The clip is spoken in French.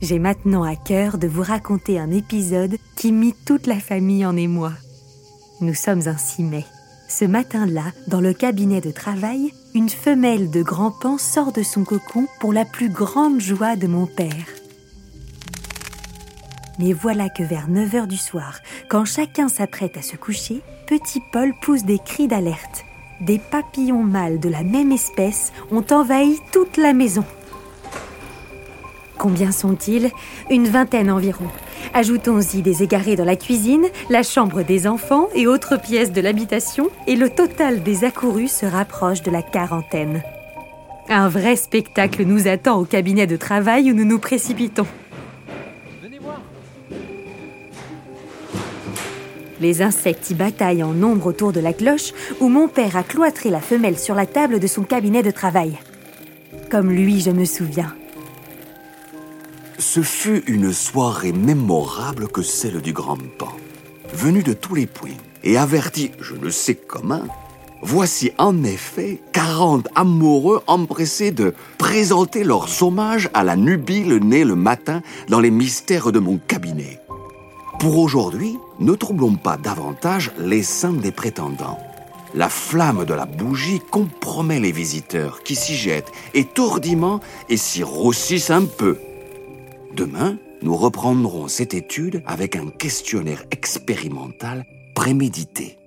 J'ai maintenant à cœur de vous raconter un épisode qui mit toute la famille en émoi. Nous sommes un 6 mai. Ce matin-là, dans le cabinet de travail, une femelle de grand pan sort de son cocon pour la plus grande joie de mon père. Mais voilà que vers 9 heures du soir, quand chacun s'apprête à se coucher, petit Paul pousse des cris d'alerte. Des papillons mâles de la même espèce ont envahi toute la maison. Combien sont-ils Une vingtaine environ. Ajoutons-y des égarés dans la cuisine, la chambre des enfants et autres pièces de l'habitation, et le total des accourus se rapproche de la quarantaine. Un vrai spectacle nous attend au cabinet de travail où nous nous précipitons. Les insectes y bataillent en nombre autour de la cloche où mon père a cloîtré la femelle sur la table de son cabinet de travail. Comme lui, je me souviens. Ce fut une soirée mémorable que celle du grand pan. Venu de tous les points et averti, je ne sais comment, voici en effet 40 amoureux empressés de présenter leur hommage à la nubile née le matin dans les mystères de mon cabinet. Pour aujourd'hui, ne troublons pas davantage les seins des prétendants. La flamme de la bougie compromet les visiteurs qui s'y jettent étourdiment et s'y rossissent un peu. Demain, nous reprendrons cette étude avec un questionnaire expérimental prémédité.